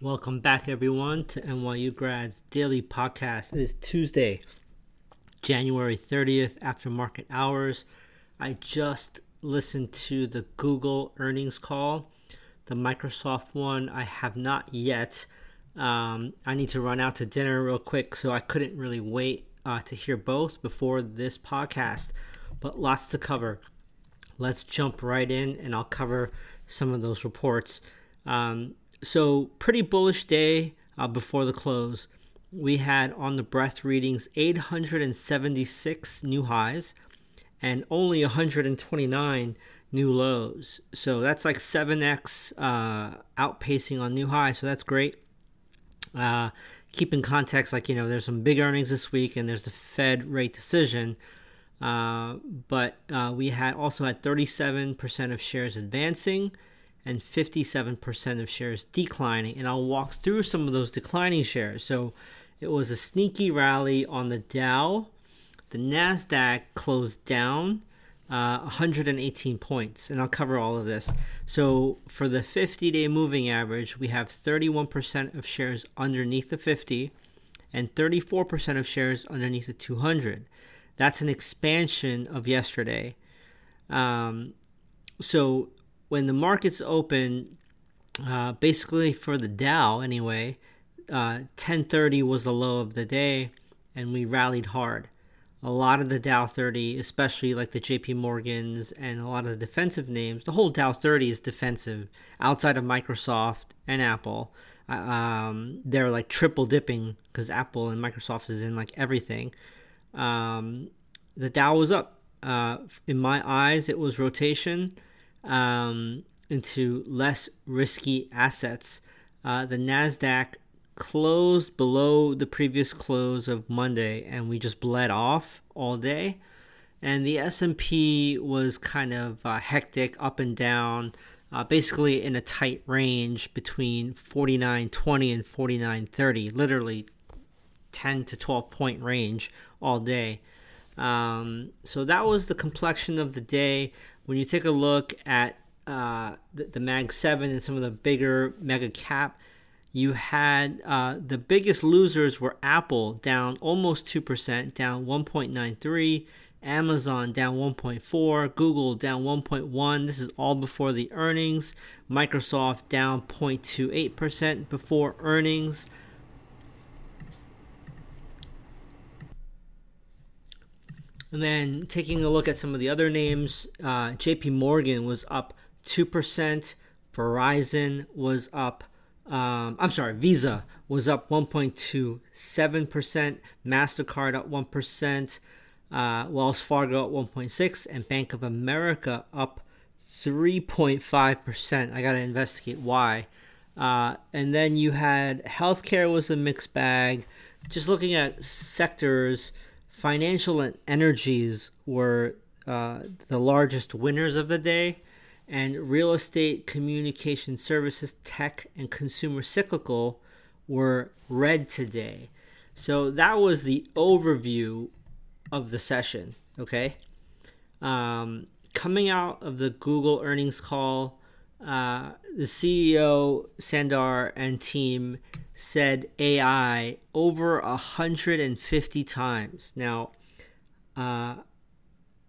Welcome back, everyone, to NYU Grads Daily Podcast. It is Tuesday, January 30th, after market hours. I just listened to the Google earnings call, the Microsoft one. I have not yet. Um, I need to run out to dinner real quick, so I couldn't really wait uh, to hear both before this podcast, but lots to cover. Let's jump right in, and I'll cover some of those reports. Um, so pretty bullish day uh, before the close. We had on the breadth readings 876 new highs and only 129 new lows. So that's like 7x uh, outpacing on new highs. So that's great. Uh, keep in context, like, you know, there's some big earnings this week and there's the Fed rate decision. Uh, but uh, we had also had 37% of shares advancing and 57% of shares declining. And I'll walk through some of those declining shares. So it was a sneaky rally on the Dow. The NASDAQ closed down uh, 118 points, and I'll cover all of this. So for the 50 day moving average, we have 31% of shares underneath the 50 and 34% of shares underneath the 200. That's an expansion of yesterday. Um, so when the markets open, uh, basically for the Dow anyway, uh, 1030 was the low of the day, and we rallied hard. A lot of the Dow 30, especially like the JP Morgans and a lot of the defensive names, the whole Dow 30 is defensive outside of Microsoft and Apple. Uh, um, they're like triple dipping because Apple and Microsoft is in like everything. Um, the Dow was up. Uh, in my eyes, it was rotation um, into less risky assets. Uh, the Nasdaq closed below the previous close of Monday, and we just bled off all day. And the S&P was kind of uh, hectic, up and down, uh, basically in a tight range between 49.20 and 49.30, literally 10 to 12 point range all day. Um, so that was the complexion of the day when you take a look at uh, the, the, Mag 7 and some of the bigger mega cap, you had uh, the biggest losers were Apple down almost 2%, down 1.93, Amazon down 1.4, Google down 1.1. This is all before the earnings. Microsoft down 0.28% before earnings. And then taking a look at some of the other names, uh, JP Morgan was up 2%, Verizon was up, um, I'm sorry, Visa was up 1.27%, MasterCard up 1%, uh, Wells Fargo up 1.6 and Bank of America up 3.5%. I got to investigate why. Uh, and then you had healthcare was a mixed bag. Just looking at sectors, financial and energies were uh, the largest winners of the day, and real estate, communication services, tech, and consumer cyclical were red today. So that was the overview of the session. Okay. Um, coming out of the Google earnings call, uh, the CEO Sundar and team said AI over 150 times. Now, uh,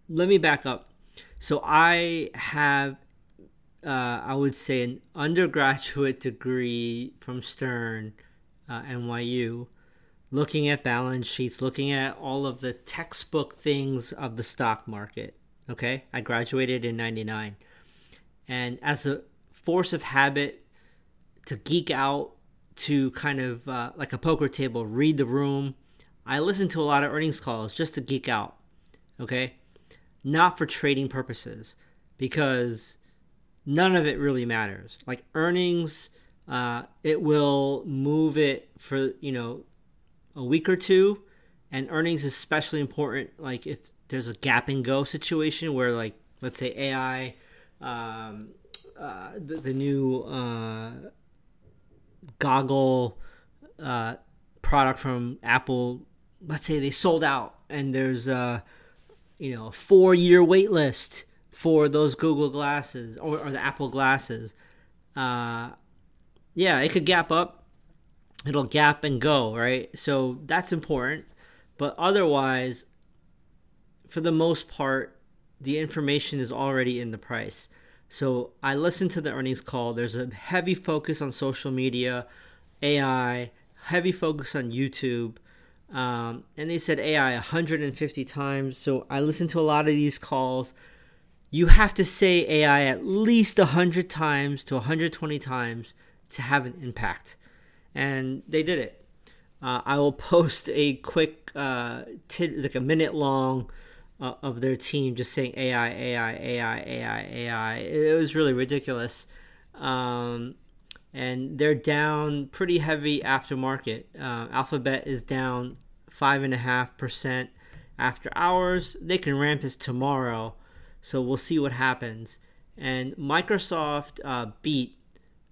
let me back up. So I have, uh, I would say, an undergraduate degree from Stern, uh, NYU, looking at balance sheets, looking at all of the textbook things of the stock market. Okay, I graduated in '99, and as a force of habit to geek out to kind of uh, like a poker table, read the room. I listen to a lot of earnings calls just to geek out, okay? Not for trading purposes, because none of it really matters. Like earnings, uh, it will move it for, you know, a week or two. And earnings is especially important, like if there's a gap and go situation where, like, let's say AI, um, uh, the, the new uh, goggle uh, product from Apple, let's say they sold out and there's a you know four year wait list for those Google glasses or, or the Apple glasses. Uh, yeah, it could gap up it'll gap and go, right? So that's important. But otherwise, for the most part, the information is already in the price. So I listened to the earnings call. There's a heavy focus on social media, AI, heavy focus on YouTube. Um, and they said AI 150 times. So I listened to a lot of these calls. You have to say AI at least 100 times to 120 times to have an impact. And they did it. Uh, I will post a quick, uh, t- like a minute long uh, of their team just saying AI, AI, AI, AI, AI. It was really ridiculous. Um, and they're down pretty heavy aftermarket. Uh, Alphabet is down five and a half percent after hours. They can ramp this tomorrow, so we'll see what happens. And Microsoft uh, beat,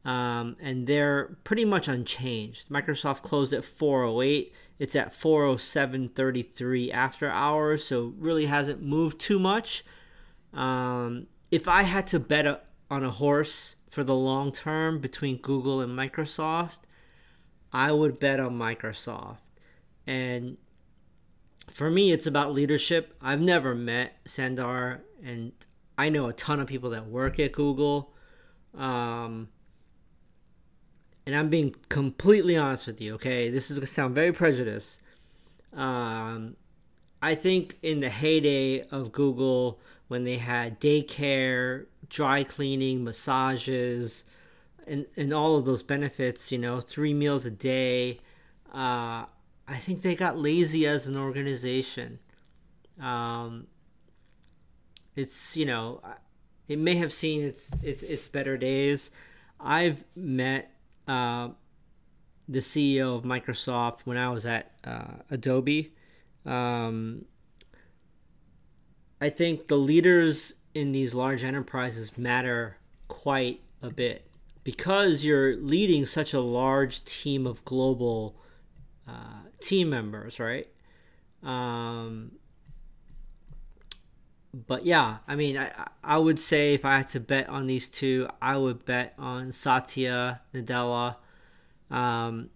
um, and they're pretty much unchanged. Microsoft closed at 408. It's at 407.33 after hours, so really hasn't moved too much. Um, if I had to bet a, on a horse for the long term between Google and Microsoft, I would bet on Microsoft. And for me, it's about leadership. I've never met Sundar, and I know a ton of people that work at Google. Um, and I'm being completely honest with you, okay? This is going to sound very prejudiced. Um, I think in the heyday of Google, when they had daycare, dry cleaning, massages, and, and all of those benefits, you know, three meals a day, uh, I think they got lazy as an organization. Um, it's, you know, it may have seen its, its, its better days. I've met uh, the CEO of Microsoft when I was at uh, Adobe. Um, I think the leaders in these large enterprises matter quite a bit because you're leading such a large team of global uh, team members, right? Um, but yeah, I mean, I I would say if I had to bet on these two, I would bet on Satya Nadella. Um,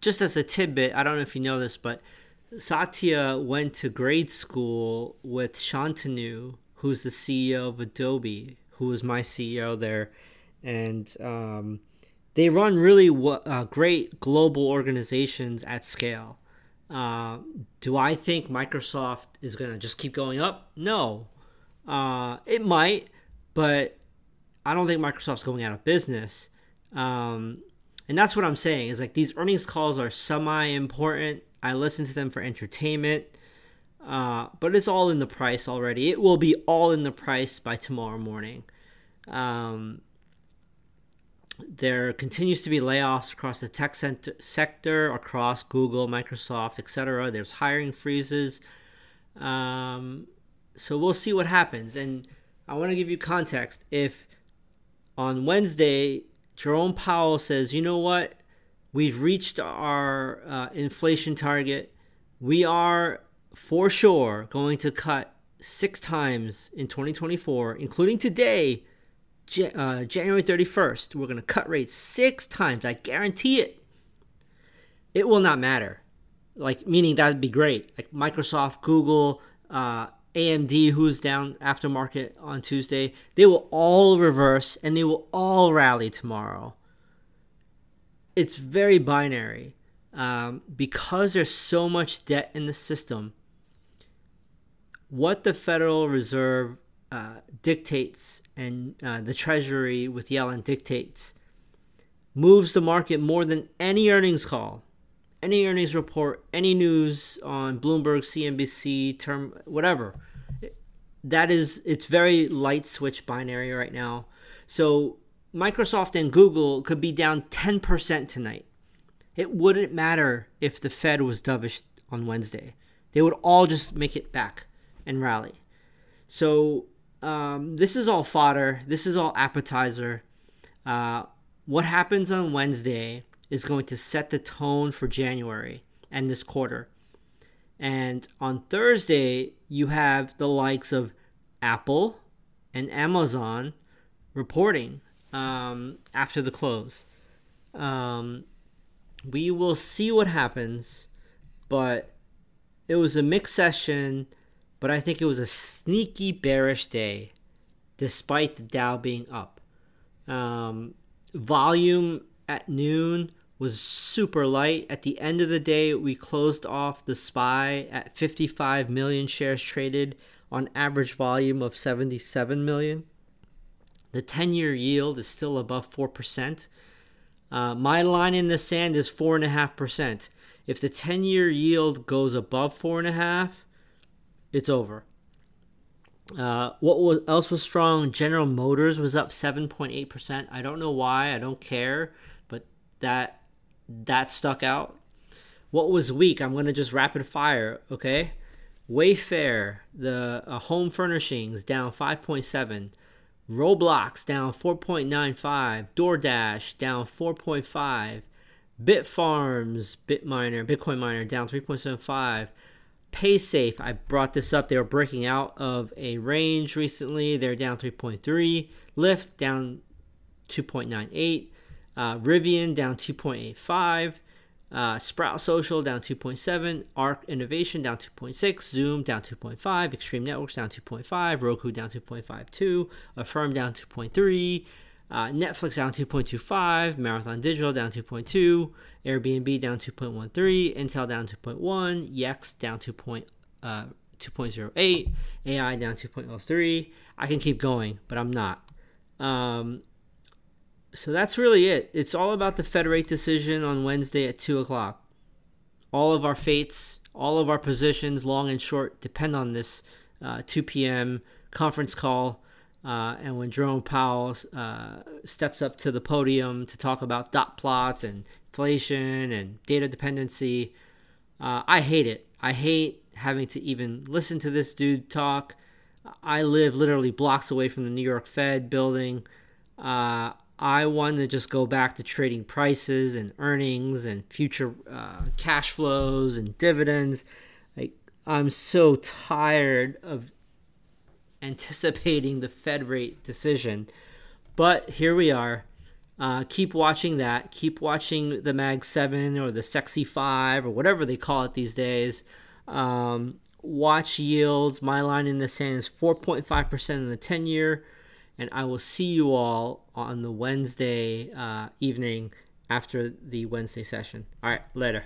just as a tidbit, I don't know if you know this, but Satya went to grade school with Shantanu, who's the CEO of Adobe, who was my CEO there, and um, they run really uh, great global organizations at scale. Uh, do I think Microsoft is going to just keep going up? No. Uh, it might, but I don't think Microsoft's going out of business. Um, and that's what I'm saying is like these earnings calls are semi important. I listen to them for entertainment, uh, but it's all in the price already. It will be all in the price by tomorrow morning. Um, there continues to be layoffs across the tech sector, across Google, Microsoft, etc. There's hiring freezes. Um, so we'll see what happens. And I want to give you context. If on Wednesday, Jerome Powell says, you know what? We've reached our uh, inflation target. We are for sure going to cut six times in 2024, including today uh, January 31st, we're going to cut rates six times. I guarantee it. It will not matter. Like, meaning that would be great. Like Microsoft, Google, uh, AMD, who's down aftermarket on Tuesday, they will all reverse and they will all rally tomorrow. It's very binary. Um, because there's so much debt in the system, what the Federal Reserve uh, dictates and uh, the Treasury with Yellen dictates moves the market more than any earnings call, any earnings report, any news on Bloomberg, CNBC, term, whatever. That is, it's very light switch binary right now. So Microsoft and Google could be down 10% tonight. It wouldn't matter if the Fed was dovish on Wednesday. They would all just make it back and rally. So um, this is all fodder. This is all appetizer. Uh, what happens on Wednesday is going to set the tone for January and this quarter. And on Thursday, you have the likes of Apple and Amazon reporting um, after the close. Um, we will see what happens, but it was a mixed session, but I think it was a sneaky bearish day, despite the Dow being up. Um, volume at noon was super light. At the end of the day, we closed off the SPY at 55 million shares traded on average volume of 77 million. The 10 year yield is still above 4%. Uh, my line in the sand is 4.5%. If the 10 year yield goes above 4.5%, it's over. Uh, what was, else was strong? General Motors was up 7.8%. I don't know why. I don't care, but that that stuck out. What was weak? I'm gonna just rapid fire. Okay, Wayfair, the uh, home furnishings down 5.7. Roblox down 4.95. DoorDash down 4.5. Bitfarms, Bitminer, Bitcoin miner down 3.75. PaySafe, I brought this up. They were breaking out of a range recently. They're down 3.3. Lyft down 2.98. Uh, Rivian down 2.85. Uh, Sprout Social down 2.7. ARK Innovation down 2.6. Zoom down 2.5. Extreme Networks down 2.5. Roku down 2.52. Affirm down 2.3. Uh, Netflix down 2.25. Marathon Digital down 2.2. Airbnb down 2.13. Intel down 2.1. Yext down 2. Uh, 2.08. AI down 2.03. I can keep going, but I'm not. Um, so that's really it. It's all about the Fed rate decision on Wednesday at 2 o'clock. All of our fates, all of our positions, long and short, depend on this uh, 2 p.m. conference call. Uh, and when Jerome Powell uh, steps up to the podium to talk about dot plots and inflation and data dependency, uh, I hate it. I hate having to even listen to this dude talk. I live literally blocks away from the New York Fed building. Uh, I want to just go back to trading prices and earnings and future uh, cash flows and dividends. Like I'm so tired of anticipating the Fed rate decision, but here we are. Uh, keep watching that. Keep watching the Mag Seven or the Sexy Five or whatever they call it these days. Um, watch yields. My line in the sand is 4.5% in the 10 year and I will see you all on the Wednesday uh, evening after the Wednesday session. All right, later.